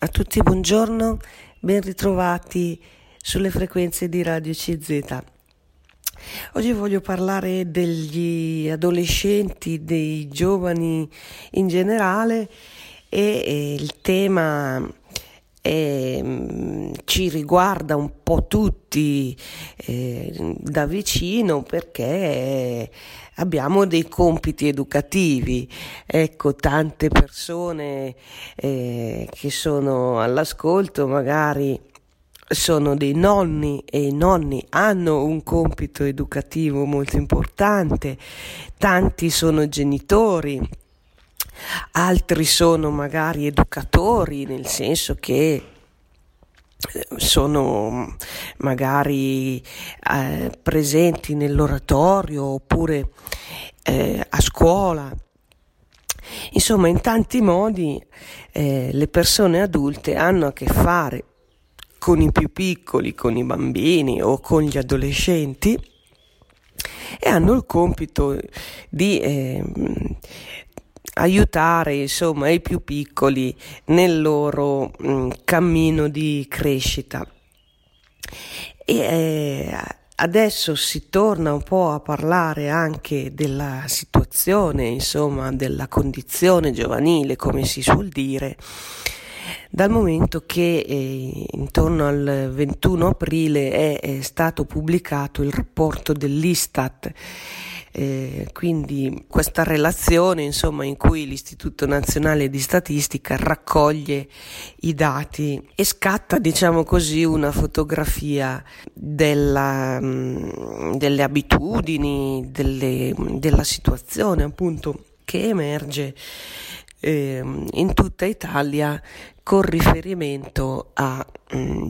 A tutti buongiorno, ben ritrovati sulle frequenze di Radio CZ. Oggi voglio parlare degli adolescenti, dei giovani in generale e, il tema mm, ci riguarda un po' tutti eh, da vicino perché abbiamo dei compiti educativi. Ecco, tante persone eh, che sono all'ascolto magari sono dei nonni e i nonni hanno un compito educativo molto importante, tanti sono genitori, altri sono magari educatori, nel senso che sono magari eh, presenti nell'oratorio oppure eh, a scuola. Insomma, in tanti modi eh, le persone adulte hanno a che fare con i più piccoli, con i bambini o con gli adolescenti e hanno il compito di eh, aiutare insomma i più piccoli nel loro mh, mm, cammino di crescita. E eh, adesso si torna un po' a parlare anche della situazione, insomma, della condizione giovanile, come si suol dire, dal momento che eh, intorno al 21 aprile è, è stato pubblicato il rapporto dell'Istat eh, quindi questa relazione insomma, in cui l'Istituto Nazionale di Statistica raccoglie i dati e scatta diciamo così una fotografia della, mh, delle abitudini, delle, della situazione appunto che emerge eh, in tutta Italia con riferimento a mh,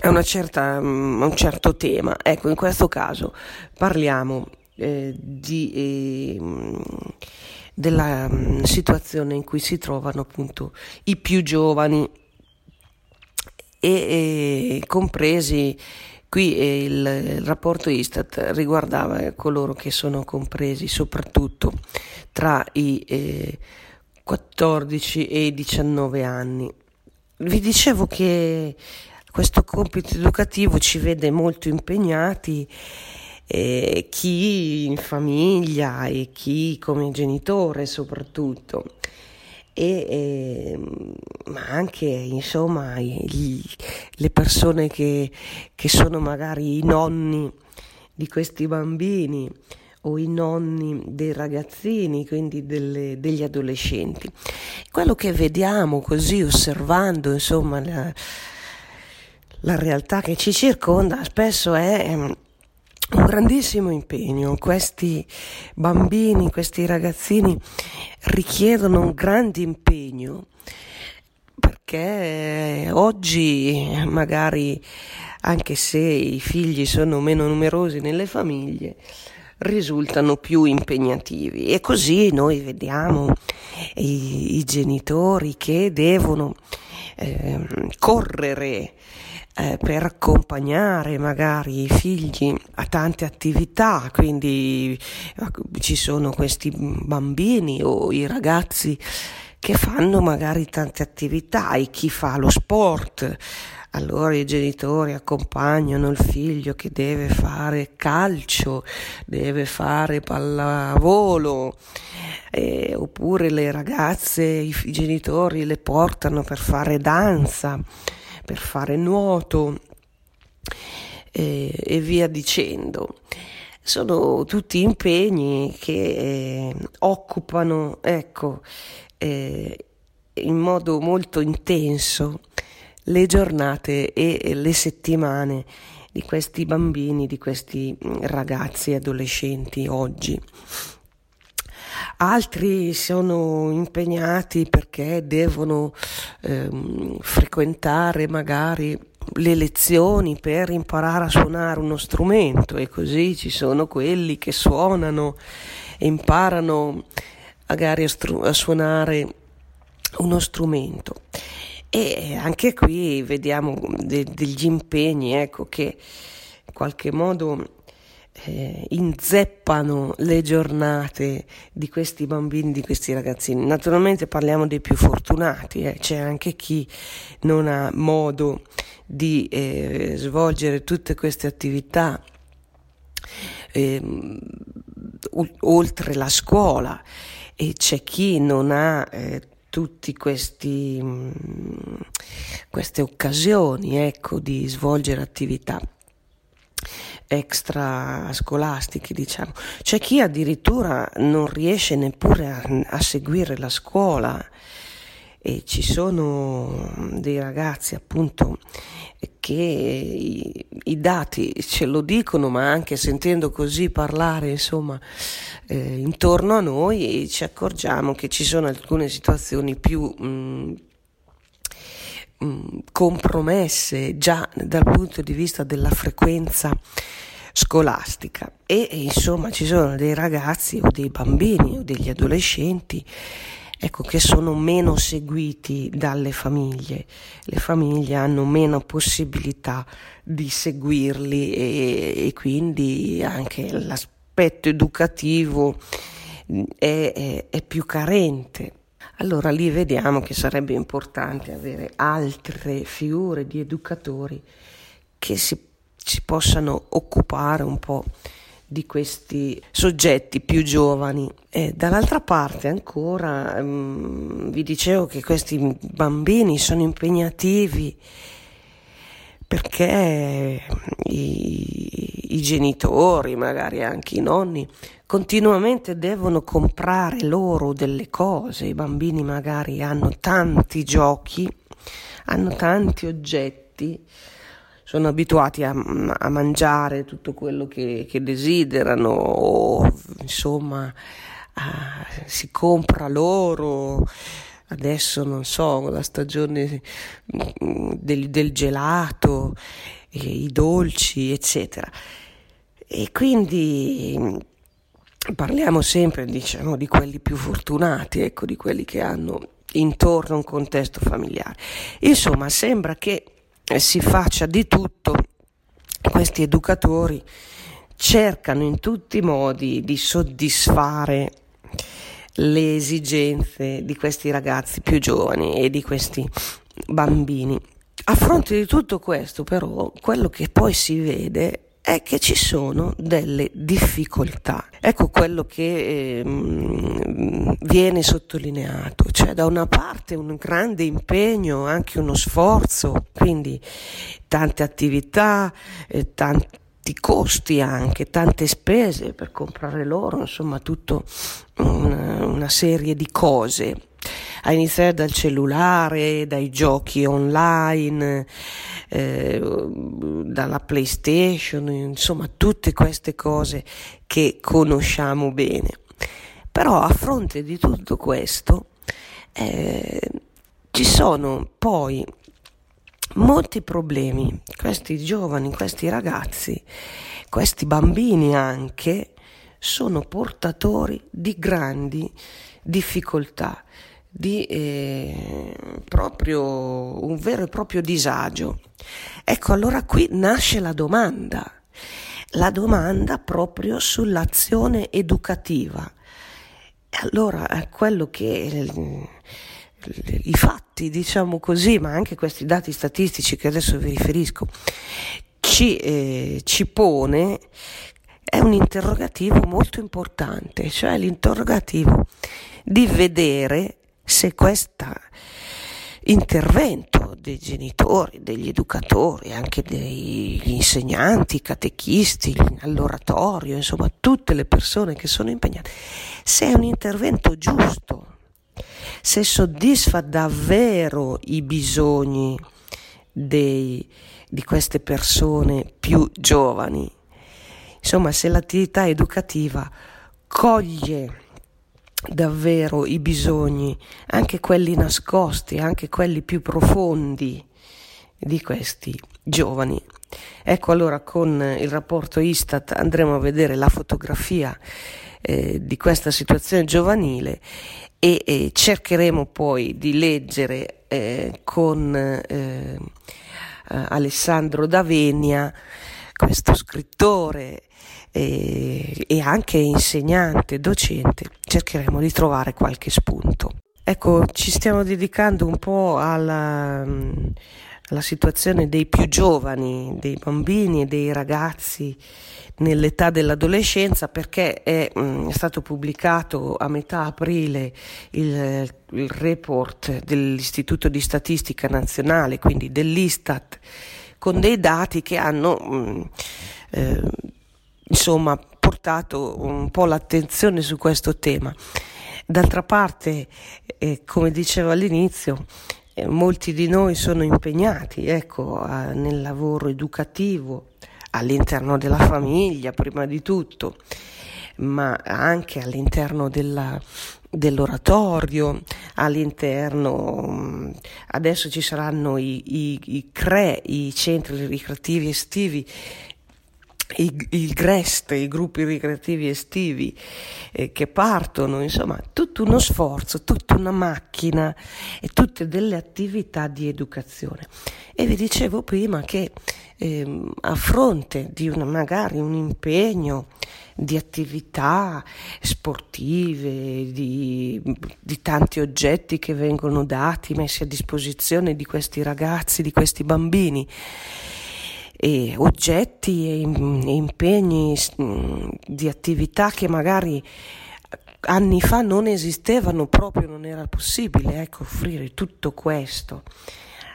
a, certa, a, un certo tema. Ecco, in questo caso parliamo eh, di, eh, della mm, situazione in cui si trovano appunto i più giovani e, e compresi qui eh, il, il, rapporto Istat riguardava coloro che sono compresi soprattutto tra i 14 eh, e i 19 anni. Vi dicevo che questo compito educativo ci vede molto impegnati eh, chi in famiglia e chi come genitore soprattutto. E, eh, ma anche insomma gli, le persone che, che sono magari i nonni di questi bambini o i nonni dei ragazzini, quindi delle, degli adolescenti. Quello che vediamo così osservando insomma la, la realtà che ci circonda spesso è ehm, un grandissimo impegno. Questi bambini, questi ragazzini richiedono un grande impegno perché oggi magari anche se i figli sono meno numerosi nelle famiglie risultano più impegnativi e così noi vediamo i, i genitori che devono eh, correre eh, per accompagnare magari i figli a tante attività, quindi eh, ci sono questi bambini o i ragazzi che fanno magari tante attività e chi fa lo sport. Allora i genitori accompagnano il figlio che deve fare calcio, deve fare pallavolo, eh, oppure le ragazze, i, i genitori le portano per fare danza per fare nuoto eh, e via dicendo. Sono tutti impegni che eh, occupano, ecco, eh, in modo molto intenso le giornate e le settimane di questi bambini, di questi ragazzi e adolescenti oggi altri sono impegnati perché devono ehm, frequentare magari le lezioni per imparare a suonare uno strumento e così ci sono quelli che suonano e imparano magari a, stru- a suonare uno strumento. E anche qui vediamo de- degli impegni ecco, che in qualche modo eh, inzeppano le giornate di questi bambini, di questi ragazzini. Naturalmente parliamo dei più fortunati, eh. c'è anche chi non ha modo di eh, svolgere tutte queste attività eh, oltre la scuola e c'è chi non ha eh, tutte queste occasioni ecco, di svolgere attività extra scolastiche, diciamo. C'è chi addirittura non riesce neppure a, a seguire la scuola e ci sono dei ragazzi appunto che i, i, dati ce lo dicono, ma anche sentendo così parlare, insomma, eh, intorno a noi ci accorgiamo che ci sono alcune situazioni più mh, mm, compromesse già dal punto di vista della frequenza scolastica e, e insomma ci sono dei ragazzi o dei bambini o degli adolescenti ecco, che sono meno seguiti dalle famiglie. Le famiglie hanno meno possibilità di seguirli e, e quindi anche l'aspetto educativo è, è, è più carente. Allora lì vediamo che sarebbe importante avere altre figure di educatori che si, si possano occupare un po' di questi soggetti più giovani. E dall'altra parte ancora um, vi dicevo che questi bambini sono impegnativi perché i, i, genitori, magari anche i nonni, continuamente devono comprare loro delle cose. I bambini magari hanno tanti giochi, hanno tanti oggetti sono abituati a, a mangiare tutto quello che, che desiderano o insomma a, si compra loro adesso non so la stagione mm, del, del gelato i dolci eccetera e quindi parliamo sempre diciamo di quelli più fortunati ecco di quelli che hanno intorno un contesto familiare insomma sembra che eh, si faccia di tutto, questi educatori cercano in tutti i modi di soddisfare le esigenze di questi ragazzi più giovani e di questi bambini. A fronte di tutto questo, però, quello che poi si vede è che ci sono delle difficoltà. Ecco quello che eh, viene sottolineato, cioè da una parte un grande impegno, anche uno sforzo, quindi tante attività, eh, tanti costi anche, tante spese per comprare loro, insomma tutta una, una serie di cose a iniziare dal cellulare, dai giochi online, eh, dalla PlayStation, insomma tutte queste cose che conosciamo bene. Però a fronte di tutto questo eh, ci sono poi molti problemi. Questi giovani, questi ragazzi, questi bambini anche sono portatori di grandi difficoltà di eh, proprio un vero e proprio disagio. Ecco, allora qui nasce la domanda, la domanda proprio sull'azione educativa. Allora, quello che i fatti, diciamo così, ma anche questi dati statistici che adesso vi riferisco, ci, eh, ci pone è un interrogativo molto importante, cioè l'interrogativo di vedere se questo intervento dei genitori, degli educatori, anche degli insegnanti, catechisti, all'oratorio, insomma tutte le persone che sono impegnate, se è un intervento giusto, se soddisfa davvero i bisogni dei, di queste persone più giovani, insomma se l'attività educativa coglie davvero i bisogni, anche quelli nascosti, anche quelli più profondi di questi giovani. Ecco allora con il rapporto Istat andremo a vedere la fotografia eh, di questa situazione giovanile e, e, cercheremo poi di leggere eh, con eh, Alessandro Davenia, questo scrittore e, e anche insegnante, docente, cercheremo di trovare qualche spunto. Ecco, ci stiamo dedicando un po' alla, alla situazione dei più giovani, dei bambini e dei ragazzi nell'età dell'adolescenza perché è, mm, è stato pubblicato a metà aprile il, il, report dell'Istituto di Statistica Nazionale, quindi dell'Istat, con dei dati che hanno mm, eh, insomma portato un po' l'attenzione su questo tema. D'altra parte, eh, come dicevo all'inizio, eh, molti di noi sono impegnati ecco, a, nel lavoro educativo, all'interno della famiglia prima di tutto, ma anche all'interno della, dell'oratorio, all'interno, adesso ci saranno i, i, i CRE, i centri ricreativi estivi il GREST, i gruppi ricreativi estivi eh, che partono, insomma, tutto uno sforzo, tutta una macchina e tutte delle attività di educazione. E vi dicevo prima che eh, a fronte di una, magari un impegno di attività sportive, di, di tanti oggetti che vengono dati, messi a disposizione di questi ragazzi, di questi bambini, e oggetti e impegni mm, di attività che magari anni fa non esistevano, proprio non era possibile ecco, offrire tutto questo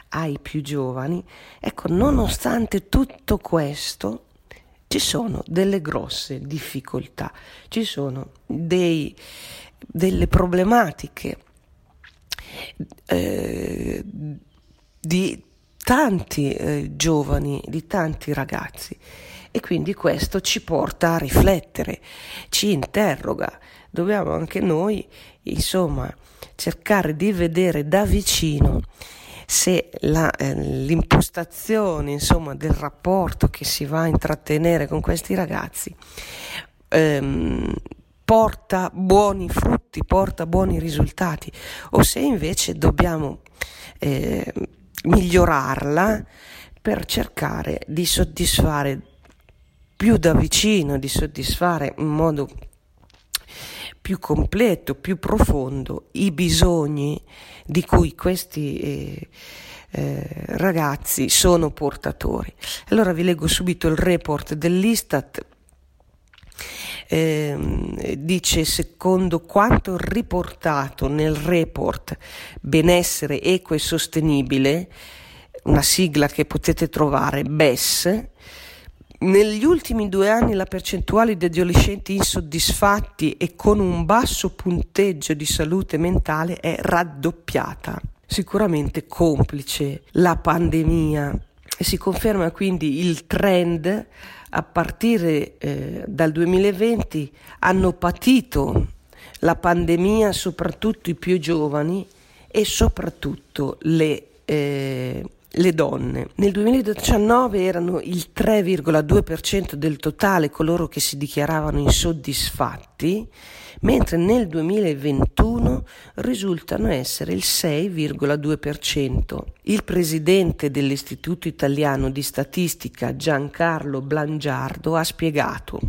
ai più giovani. Ecco, nonostante tutto questo, ci sono delle grosse difficoltà, ci sono dei, delle problematiche eh, di tanti eh, giovani, di tanti ragazzi e quindi questo ci porta a riflettere, ci interroga. Dobbiamo anche noi, insomma, cercare di vedere da vicino se la, eh, l'impostazione, insomma, del rapporto che si va a intrattenere con questi ragazzi ehm, porta buoni frutti, porta buoni risultati, o se invece dobbiamo eh, migliorarla per cercare di soddisfare più da vicino, di soddisfare in modo più completo, più profondo i bisogni di cui questi eh, eh, ragazzi sono portatori. Allora vi leggo subito il report dell'Istat eh, dice secondo quanto riportato nel report benessere equo e sostenibile, una sigla che potete trovare BES, negli ultimi due anni la percentuale di adolescenti insoddisfatti e con un basso punteggio di salute mentale è raddoppiata. Sicuramente complice la pandemia e si conferma quindi il trend a partire eh, dal 2020 hanno patito la pandemia soprattutto i più giovani e soprattutto le, eh, le donne. Nel 2019 erano il 3,2% del totale coloro che si dichiaravano insoddisfatti mentre nel 2021 risultano essere il 6,2%. Il presidente dell'Istituto Italiano di Statistica Giancarlo Blangiardo ha spiegato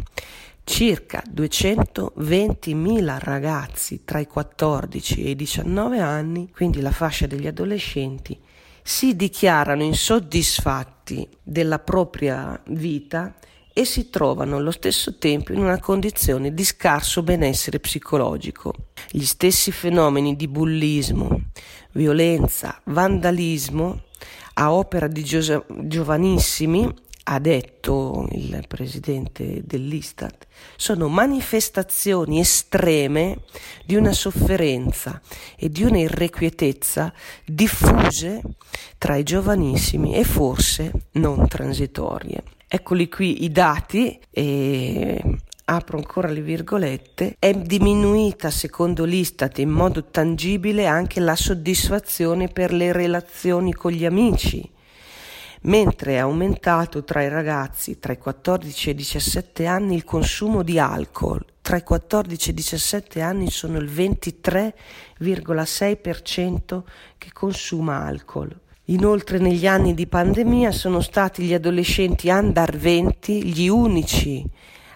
circa 220.000 ragazzi tra i 14 e i 19 anni, quindi la fascia degli adolescenti, si dichiarano insoddisfatti della propria vita e si trovano allo stesso tempo in una condizione di scarso benessere psicologico. Gli stessi fenomeni di bullismo, violenza, vandalismo a opera di gio- giovanissimi, ha detto il presidente dell'Istat, sono manifestazioni estreme di una sofferenza e di una irrequietezza diffuse tra i giovanissimi e forse non transitorie. Eccoli qui i dati e apro ancora le virgolette, è diminuita secondo l'Istat in modo tangibile anche la soddisfazione per le relazioni con gli amici, mentre è aumentato tra i ragazzi tra i 14 e i 17 anni il consumo di alcol. Tra i 14 e i 17 anni sono il 23,6% che consuma alcol. Inoltre negli anni di pandemia sono stati gli adolescenti 20 gli unici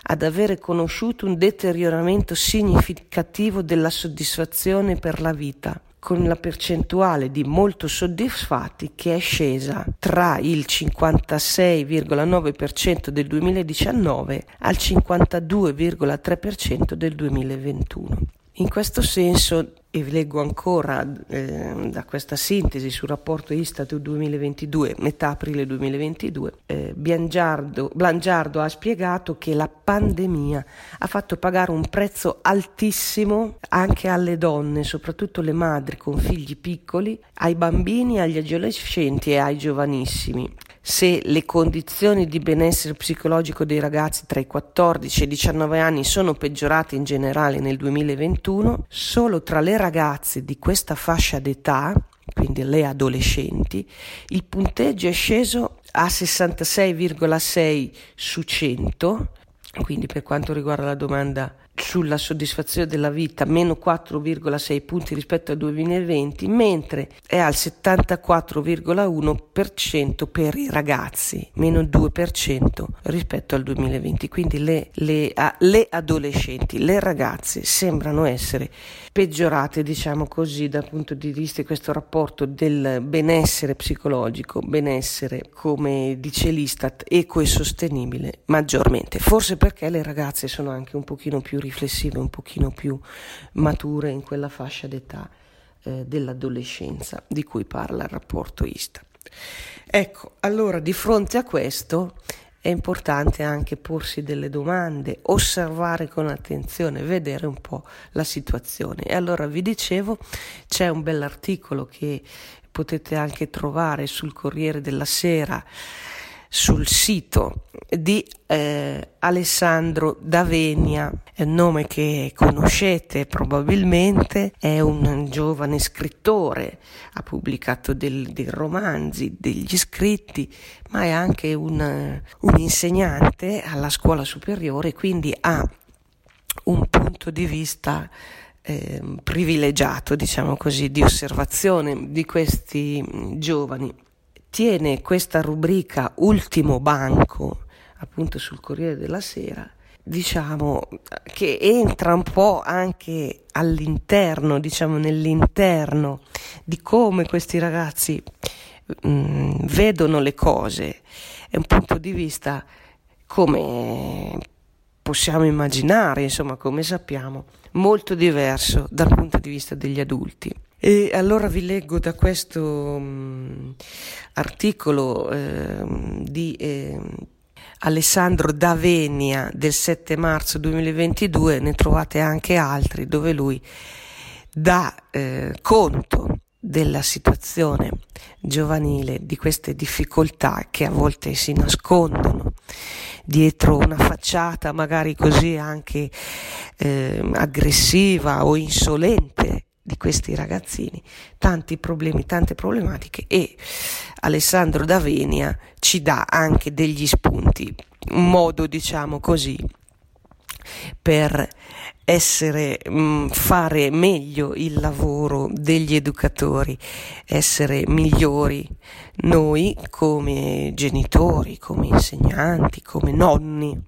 ad avere conosciuto un deterioramento significativo della soddisfazione per la vita, con la percentuale di molto soddisfatti che è scesa tra il 56,9% del 2019 al 52,3% del 2021. In questo senso, e vi leggo ancora eh, da questa sintesi sul rapporto Istat 2022, metà aprile 2022, eh, Biangiardo, Blangiardo ha spiegato che la pandemia ha fatto pagare un prezzo altissimo anche alle donne, soprattutto le madri con figli piccoli, ai bambini, agli adolescenti e ai giovanissimi se le condizioni di benessere psicologico dei ragazzi tra i 14 e i 19 anni sono peggiorate in generale nel 2021, solo tra le ragazze di questa fascia d'età, quindi le adolescenti, il punteggio è sceso a 66,6 su 100, quindi per quanto riguarda la domanda sulla soddisfazione della vita meno 4,6 punti rispetto al 2020, mentre è al 74,1% per i ragazzi, meno 2% rispetto al 2020. Quindi le, le, le adolescenti, le ragazze sembrano essere peggiorate, diciamo così, dal punto di vista di questo rapporto del benessere psicologico, benessere, come dice l'Istat, eco e sostenibile, maggiormente. Forse perché le ragazze sono anche un pochino più riflessive, un pochino più mature in quella fascia d'età eh, dell'adolescenza di cui parla il rapporto ISTA. Ecco, allora di fronte a questo è importante anche porsi delle domande, osservare con attenzione, vedere un po' la situazione. E allora vi dicevo, c'è un bell'articolo che potete anche trovare sul Corriere della Sera sul sito di eh, Alessandro Davenia, nome che conoscete probabilmente, è un giovane scrittore, ha pubblicato del, dei romanzi, degli scritti, ma è anche un, un insegnante alla scuola superiore, quindi ha un punto di vista eh, privilegiato, diciamo così, di osservazione di questi giovani tiene questa rubrica Ultimo Banco, appunto sul Corriere della Sera, diciamo che entra un po' anche all'interno, diciamo nell'interno di come questi ragazzi mh, mm, vedono le cose. È un punto di vista come possiamo immaginare, insomma, come sappiamo, molto diverso dal punto di vista degli adulti. E allora vi leggo da questo um, articolo eh, di eh, Alessandro Davenia del 7 marzo 2022, ne trovate anche altri dove lui dà eh, conto della situazione giovanile, di queste difficoltà che a volte si nascondono dietro una facciata magari così anche eh, aggressiva o insolente di questi ragazzini, tanti problemi, tante problematiche e Alessandro Davenia ci dà anche degli spunti, un modo diciamo così per essere, mm, fare meglio il lavoro degli educatori, essere migliori noi come genitori, come insegnanti, come nonni.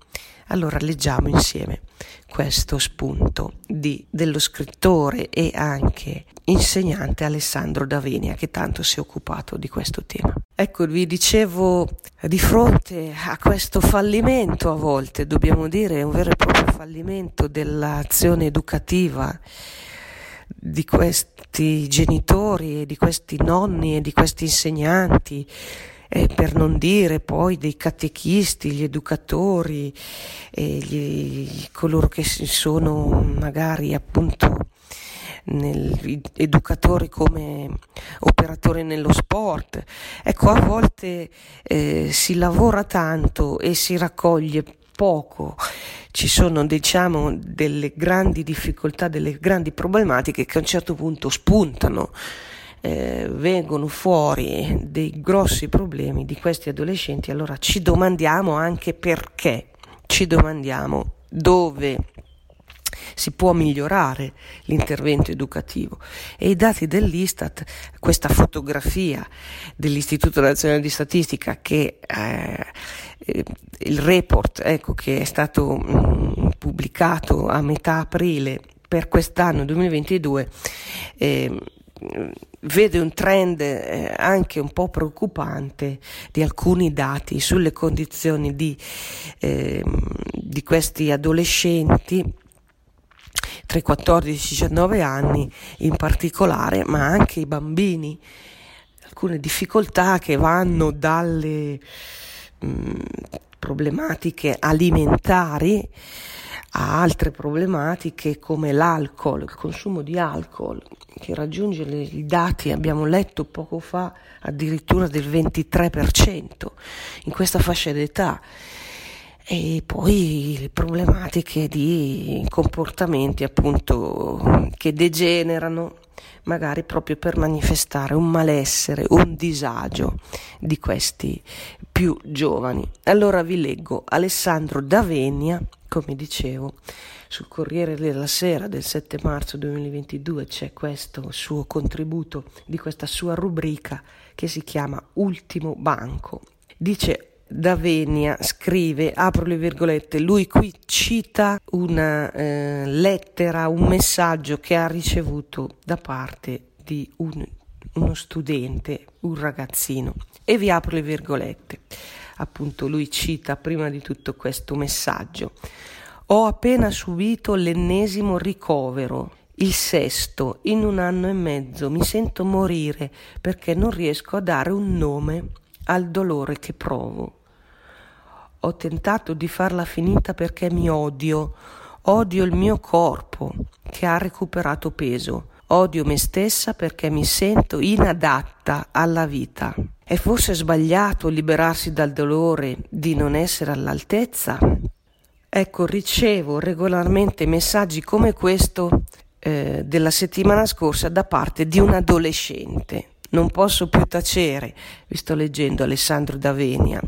Allora leggiamo insieme questo spunto di, dello scrittore e anche insegnante Alessandro Davenia che tanto si è occupato di questo tema. Ecco, vi dicevo, di fronte a questo fallimento a volte, dobbiamo dire, un vero e proprio fallimento dell'azione educativa di questi genitori e di questi nonni e di questi insegnanti, eh, per non dire poi dei catechisti, gli educatori, eh, gli, coloro che sono magari appunto nel, educatori come operatori nello sport. Ecco, a volte eh, si lavora tanto e si raccoglie poco, ci sono diciamo delle grandi difficoltà, delle grandi problematiche che a un certo punto spuntano eh, vengono fuori dei grossi problemi di questi adolescenti, allora ci domandiamo anche perché, ci domandiamo dove si può migliorare l'intervento educativo. E i dati dell'Istat, questa fotografia dell'Istituto Nazionale di Statistica che eh, il report ecco, che è stato mh, mm, pubblicato a metà aprile per quest'anno 2022 eh, vede un trend eh, anche un po' preoccupante di alcuni dati sulle condizioni di, eh, di questi adolescenti tra i 14 e i 19 anni in particolare, ma anche i bambini, alcune difficoltà che vanno dalle mh, mm, problematiche alimentari a altre problematiche come l'alcol, il consumo di alcol che raggiunge i dati, abbiamo letto poco fa, addirittura del 23% in questa fascia d'età e poi le problematiche di comportamenti appunto che degenerano magari proprio per manifestare un malessere, un disagio di questi più giovani. Allora vi leggo Alessandro Davenia, come dicevo, sul Corriere della Sera del 7 marzo 2022 c'è questo suo contributo di questa sua rubrica che si chiama Ultimo Banco. Dice Davenia scrive, apro le virgolette, lui qui cita una eh, lettera, un messaggio che ha ricevuto da parte di un, uno studente, un ragazzino, e vi apro le virgolette. Appunto lui cita prima di tutto questo messaggio. Ho appena subito l'ennesimo ricovero, il sesto, in un anno e mezzo. Mi sento morire perché non riesco a dare un nome al dolore che provo. Ho tentato di farla finita perché mi odio, odio il mio corpo che ha recuperato peso, odio me stessa perché mi sento inadatta alla vita. È forse sbagliato liberarsi dal dolore di non essere all'altezza? Ecco, ricevo regolarmente messaggi come questo eh, della settimana scorsa da parte di un adolescente. Non posso più tacere, vi sto leggendo Alessandro Davenia.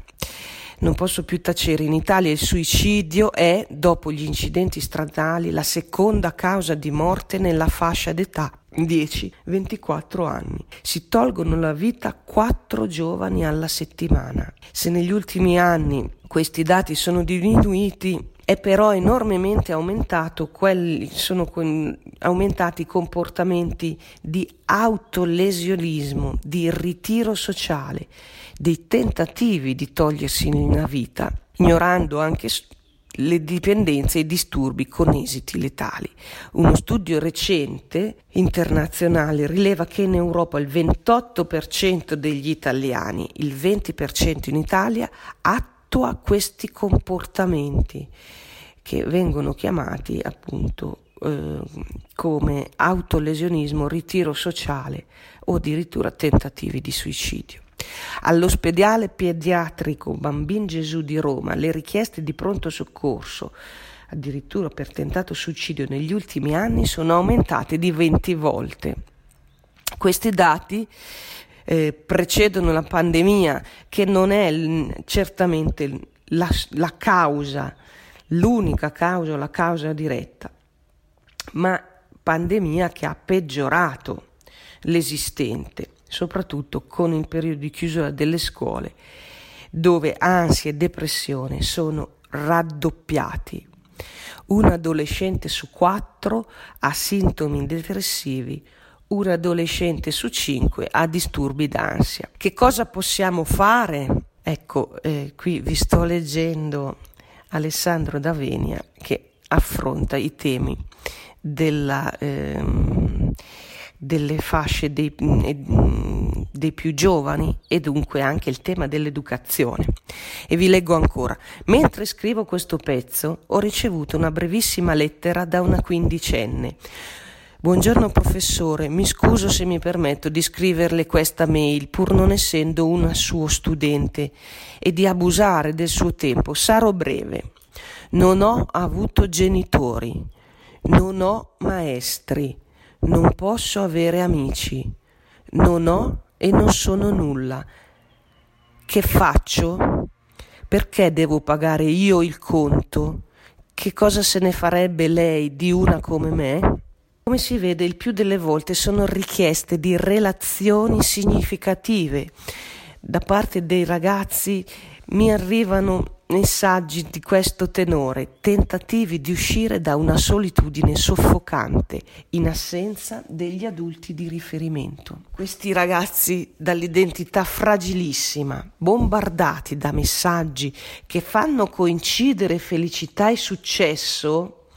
Non posso più tacere. In Italia il suicidio è, dopo gli incidenti stradali, la seconda causa di morte nella fascia d'età 10-24 anni. Si tolgono la vita quattro giovani alla settimana. Se negli ultimi anni questi dati sono diminuiti, è però enormemente aumentato quelli, sono aumentati i comportamenti di autolesionismo, di ritiro sociale, dei tentativi di togliersi la vita, ignorando anche le dipendenze e i disturbi con esiti letali. Uno studio recente internazionale rileva che in Europa il 28% degli italiani, il 20% in Italia, attua questi comportamenti che vengono chiamati appunto eh, come autolesionismo, ritiro sociale o addirittura tentativi di suicidio. All'ospedale pediatrico Bambin Gesù di Roma le richieste di pronto soccorso, addirittura per tentato suicidio negli ultimi anni, sono aumentate di 20 volte. Questi dati eh, precedono la pandemia, che non è l- certamente la, la causa, l'unica causa, la causa diretta, ma pandemia che ha peggiorato l'esistente soprattutto con il periodo di chiusura delle scuole, dove ansia e depressione sono raddoppiati. Un adolescente su quattro ha sintomi depressivi, un adolescente su cinque ha disturbi d'ansia. Che cosa possiamo fare? Ecco, eh, qui vi sto leggendo Alessandro Davenia che affronta i temi della... Ehm, delle fasce dei, mm, dei, più giovani e dunque anche il tema dell'educazione. E vi leggo ancora. Mentre scrivo questo pezzo ho ricevuto una brevissima lettera da una quindicenne. Buongiorno professore, mi scuso se mi permetto di scriverle questa mail pur non essendo una suo studente e di abusare del suo tempo. Sarò breve. Non ho avuto genitori, non ho maestri non posso avere amici, non ho e non sono nulla. Che faccio? Perché devo pagare io il conto? Che cosa se ne farebbe lei di una come me? Come si vede, il più delle volte sono richieste di relazioni significative, da parte dei ragazzi mi arrivano messaggi di questo tenore, tentativi di uscire da una solitudine soffocante in assenza degli adulti di riferimento. Questi ragazzi dall'identità fragilissima, bombardati da messaggi che fanno coincidere felicità e successo,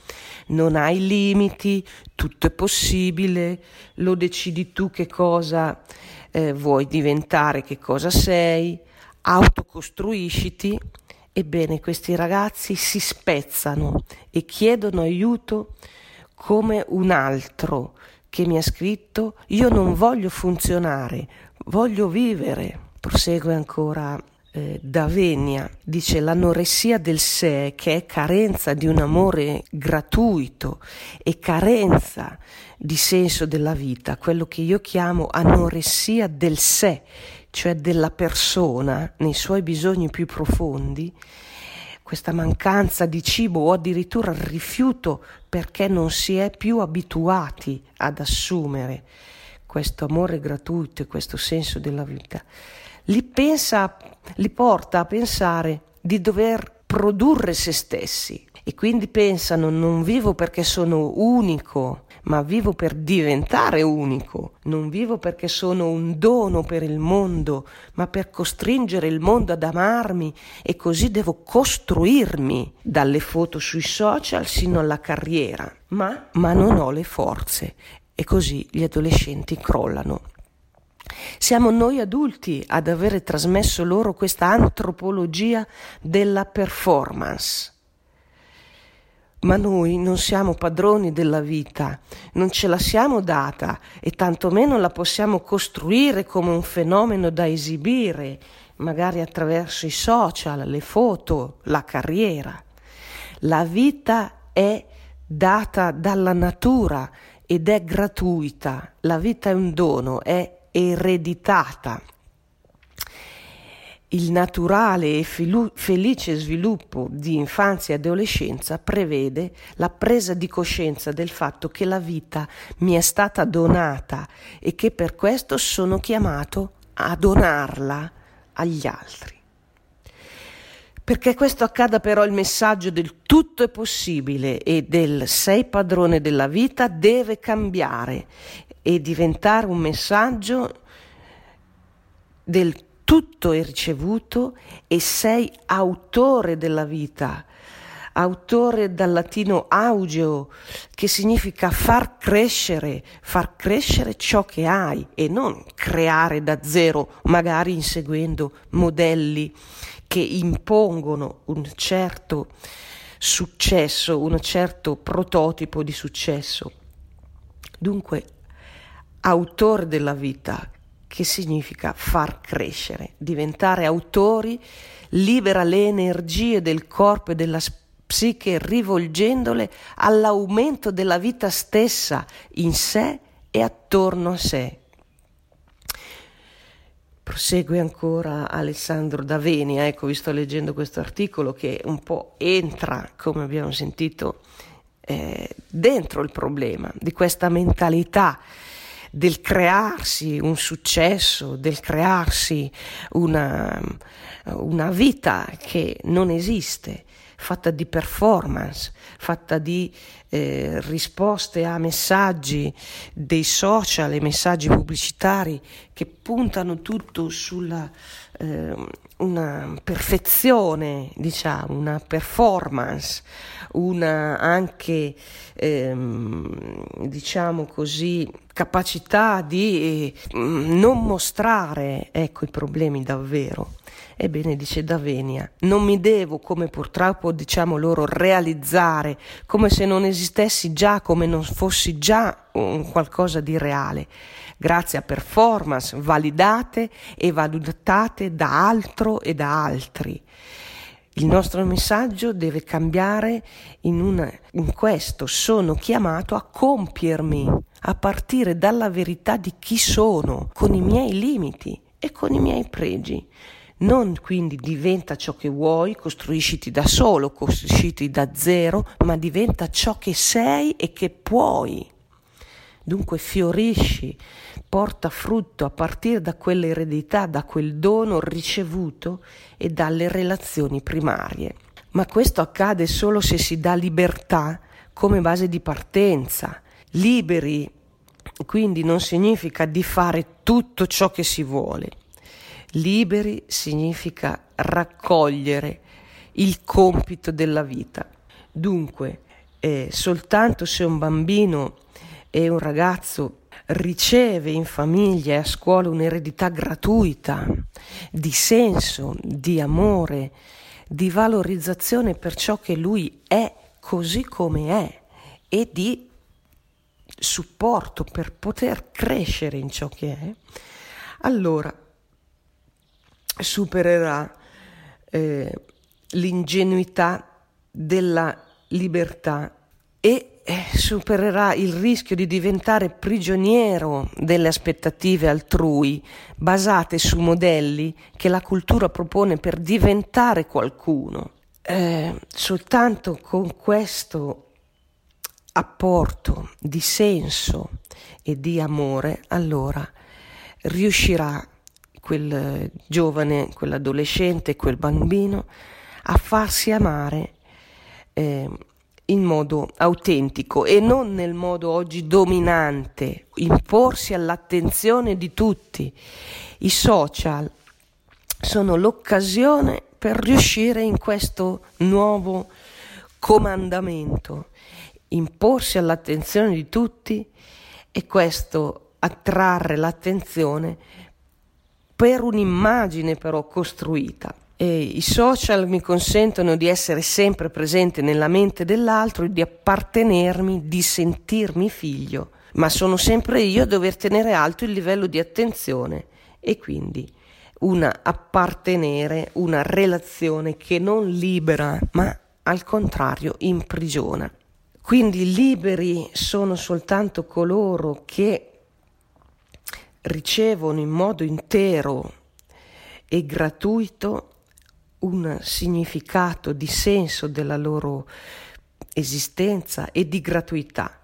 non hai limiti, tutto è possibile, lo decidi tu che cosa eh, vuoi diventare, che cosa sei, autocostruisciti Ebbene, questi ragazzi si spezzano e chiedono aiuto come un altro che mi ha scritto io non voglio funzionare, voglio vivere. Prosegue ancora eh, Davenia, dice l'anoressia del sé che è carenza di un amore gratuito e carenza di senso della vita, quello che io chiamo anoressia del sé, cioè della persona nei suoi bisogni più profondi, questa mancanza di cibo o addirittura il rifiuto perché non si è più abituati ad assumere questo amore gratuito e questo senso della vita, li, pensa, li porta a pensare di dover produrre se stessi. E quindi pensano non vivo perché sono unico, ma vivo per diventare unico, non vivo perché sono un dono per il mondo, ma per costringere il mondo ad amarmi e così devo costruirmi dalle foto sui social sino alla carriera, ma, ma non ho le forze e così gli adolescenti crollano. Siamo noi adulti ad avere trasmesso loro questa antropologia della performance ma noi non siamo padroni della vita, non ce la siamo data e tantomeno la possiamo costruire come un fenomeno da esibire, magari attraverso i social, le foto, la carriera. La vita è data dalla natura ed è gratuita, la vita è un dono, è ereditata il naturale e felice sviluppo di infanzia e adolescenza prevede la presa di coscienza del fatto che la vita mi è stata donata e che per questo sono chiamato a donarla agli altri. Perché questo accada però il messaggio del tutto è possibile e del sei padrone della vita deve cambiare e diventare un messaggio del tutto è ricevuto e sei autore della vita, autore dal latino augeo, che significa far crescere, far crescere ciò che hai e non creare da zero, magari inseguendo modelli che impongono un certo successo, un certo prototipo di successo. Dunque, autore della vita, che significa far crescere, diventare autori, libera le energie del corpo e della psiche rivolgendole all'aumento della vita stessa in sé e attorno a sé. Prosegue ancora Alessandro Davenia, ecco, vi sto leggendo questo articolo che un po' entra, come abbiamo sentito, eh, dentro il problema di questa mentalità del crearsi un successo, del crearsi una, una vita che non esiste, fatta di performance, fatta di eh, risposte a messaggi dei social e messaggi pubblicitari che puntano tutto sulla eh, una perfezione, diciamo, una performance, una anche, ehm, diciamo così, capacità di eh, non mostrare, ecco, i problemi davvero. Ebbene, dice Davenia, non mi devo, come purtroppo diciamo loro, realizzare, come se non esistessi già, come non fossi già un qualcosa di reale grazie a performance validate e valutate da altro e da altri. Il nostro messaggio deve cambiare in, una, in questo. Sono chiamato a compiermi, a partire dalla verità di chi sono, con i miei limiti e con i miei pregi. Non quindi diventa ciò che vuoi, costruisciti da solo, costruisciti da zero, ma diventa ciò che sei e che puoi Dunque fiorisci, porta frutto a partire da quell'eredità, da quel dono ricevuto e dalle relazioni primarie. Ma questo accade solo se si dà libertà come base di partenza. Liberi quindi non significa di fare tutto ciò che si vuole. Liberi significa raccogliere il compito della vita. Dunque, eh, soltanto se un bambino e un ragazzo riceve in famiglia e a scuola un'eredità gratuita di senso, di amore, di valorizzazione per ciò che lui è così come è e di supporto per poter crescere in ciò che è, allora supererà eh, l'ingenuità della libertà e eh, supererà il rischio di diventare prigioniero delle aspettative altrui basate su modelli che la cultura propone per diventare qualcuno. Eh, soltanto con questo apporto di senso e di amore, allora riuscirà quel giovane, quell'adolescente, quel bambino a farsi amare eh, in modo autentico e non nel modo oggi dominante, imporsi all'attenzione di tutti. I social sono l'occasione per riuscire in questo nuovo comandamento, imporsi all'attenzione di tutti e questo attrarre l'attenzione per un'immagine però costruita. E I social mi consentono di essere sempre presente nella mente dell'altro, di appartenermi, di sentirmi figlio, ma sono sempre io a dover tenere alto il livello di attenzione e quindi una appartenere, una relazione che non libera, ma al contrario imprigiona. Quindi liberi sono soltanto coloro che ricevono in modo intero e gratuito un significato di senso della loro esistenza e di gratuità,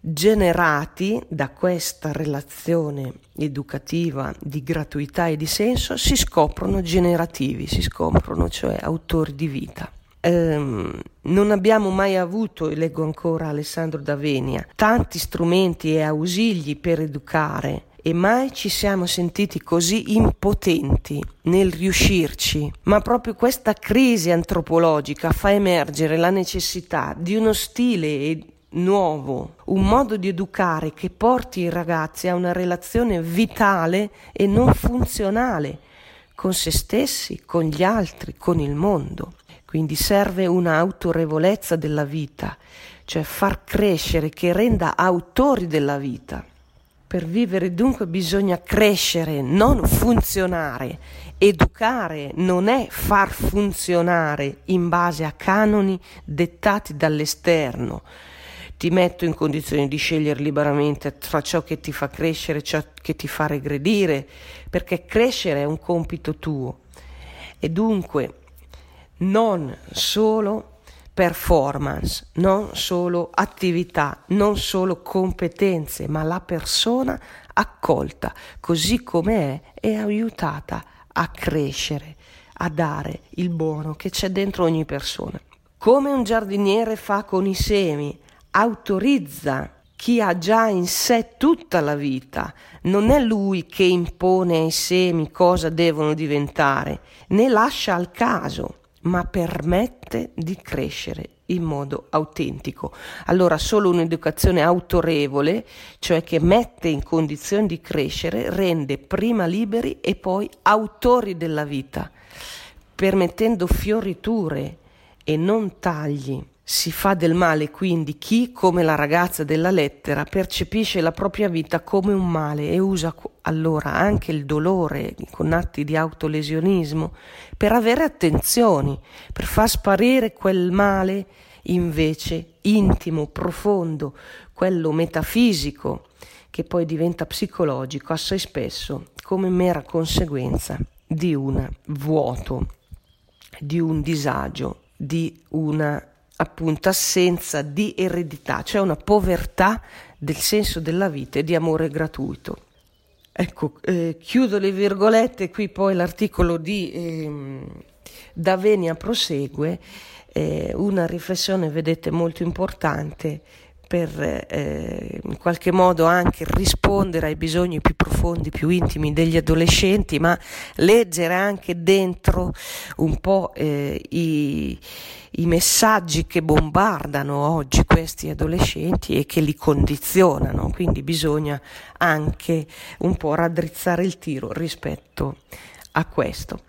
generati da questa relazione educativa di gratuità e di senso, si scoprono generativi, si scoprono cioè autori di vita. Ehm, non abbiamo mai avuto, e leggo ancora Alessandro D'Avenia, tanti strumenti e ausili per educare e mai ci siamo sentiti così impotenti nel riuscirci, ma proprio questa crisi antropologica fa emergere la necessità di uno stile nuovo, un modo di educare che porti i ragazzi a una relazione vitale e non funzionale con se stessi, con gli altri, con il mondo. Quindi serve un'autorevolezza della vita, cioè far crescere che renda autori della vita. Per vivere dunque bisogna crescere, non funzionare. Educare non è far funzionare in base a canoni dettati dall'esterno. Ti metto in condizione di scegliere liberamente tra ciò che ti fa crescere e ciò che ti fa regredire, perché crescere è un compito tuo. E dunque non solo performance, non solo attività, non solo competenze, ma la persona accolta così come è e aiutata a crescere, a dare il buono che c'è dentro ogni persona. Come un giardiniere fa con i semi, autorizza chi ha già in sé tutta la vita, non è lui che impone ai semi cosa devono diventare, né lascia al caso ma permette di crescere in modo autentico. Allora solo un'educazione autorevole, cioè che mette in condizione di crescere, rende prima liberi e poi autori della vita, permettendo fioriture e non tagli si fa del male quindi chi, come la ragazza della lettera, percepisce la propria vita come un male e usa allora anche il dolore con atti di autolesionismo per avere attenzioni, per far sparire quel male invece intimo, profondo, quello metafisico che poi diventa psicologico assai spesso come mera conseguenza di un vuoto, di un disagio, di una appunto assenza di eredità, cioè una povertà del senso della vita e di amore gratuito. Ecco, eh, chiudo le virgolette, qui poi l'articolo di eh, Davenia prosegue, eh, una riflessione, vedete, molto importante per eh, in qualche modo anche rispondere ai bisogni più profondi, più intimi degli adolescenti, ma leggere anche dentro un po' eh, i, i messaggi che bombardano oggi questi adolescenti e che li condizionano, quindi bisogna anche un po' raddrizzare il tiro rispetto a questo.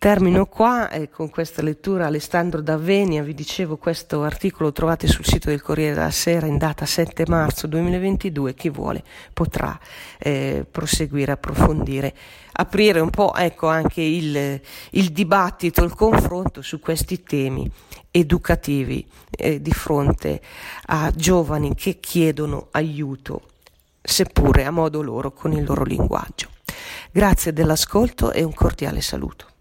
Termino qua eh, con questa lettura Alessandro D'Avenia, vi dicevo questo articolo lo trovate sul sito del Corriere della Sera in data 7 marzo 2022, chi vuole potrà eh, proseguire, approfondire, aprire un po' ecco anche il, il dibattito, il confronto su questi temi educativi eh, di fronte a giovani che chiedono aiuto, seppure a modo loro con il loro linguaggio. Grazie dell'ascolto e un cordiale saluto.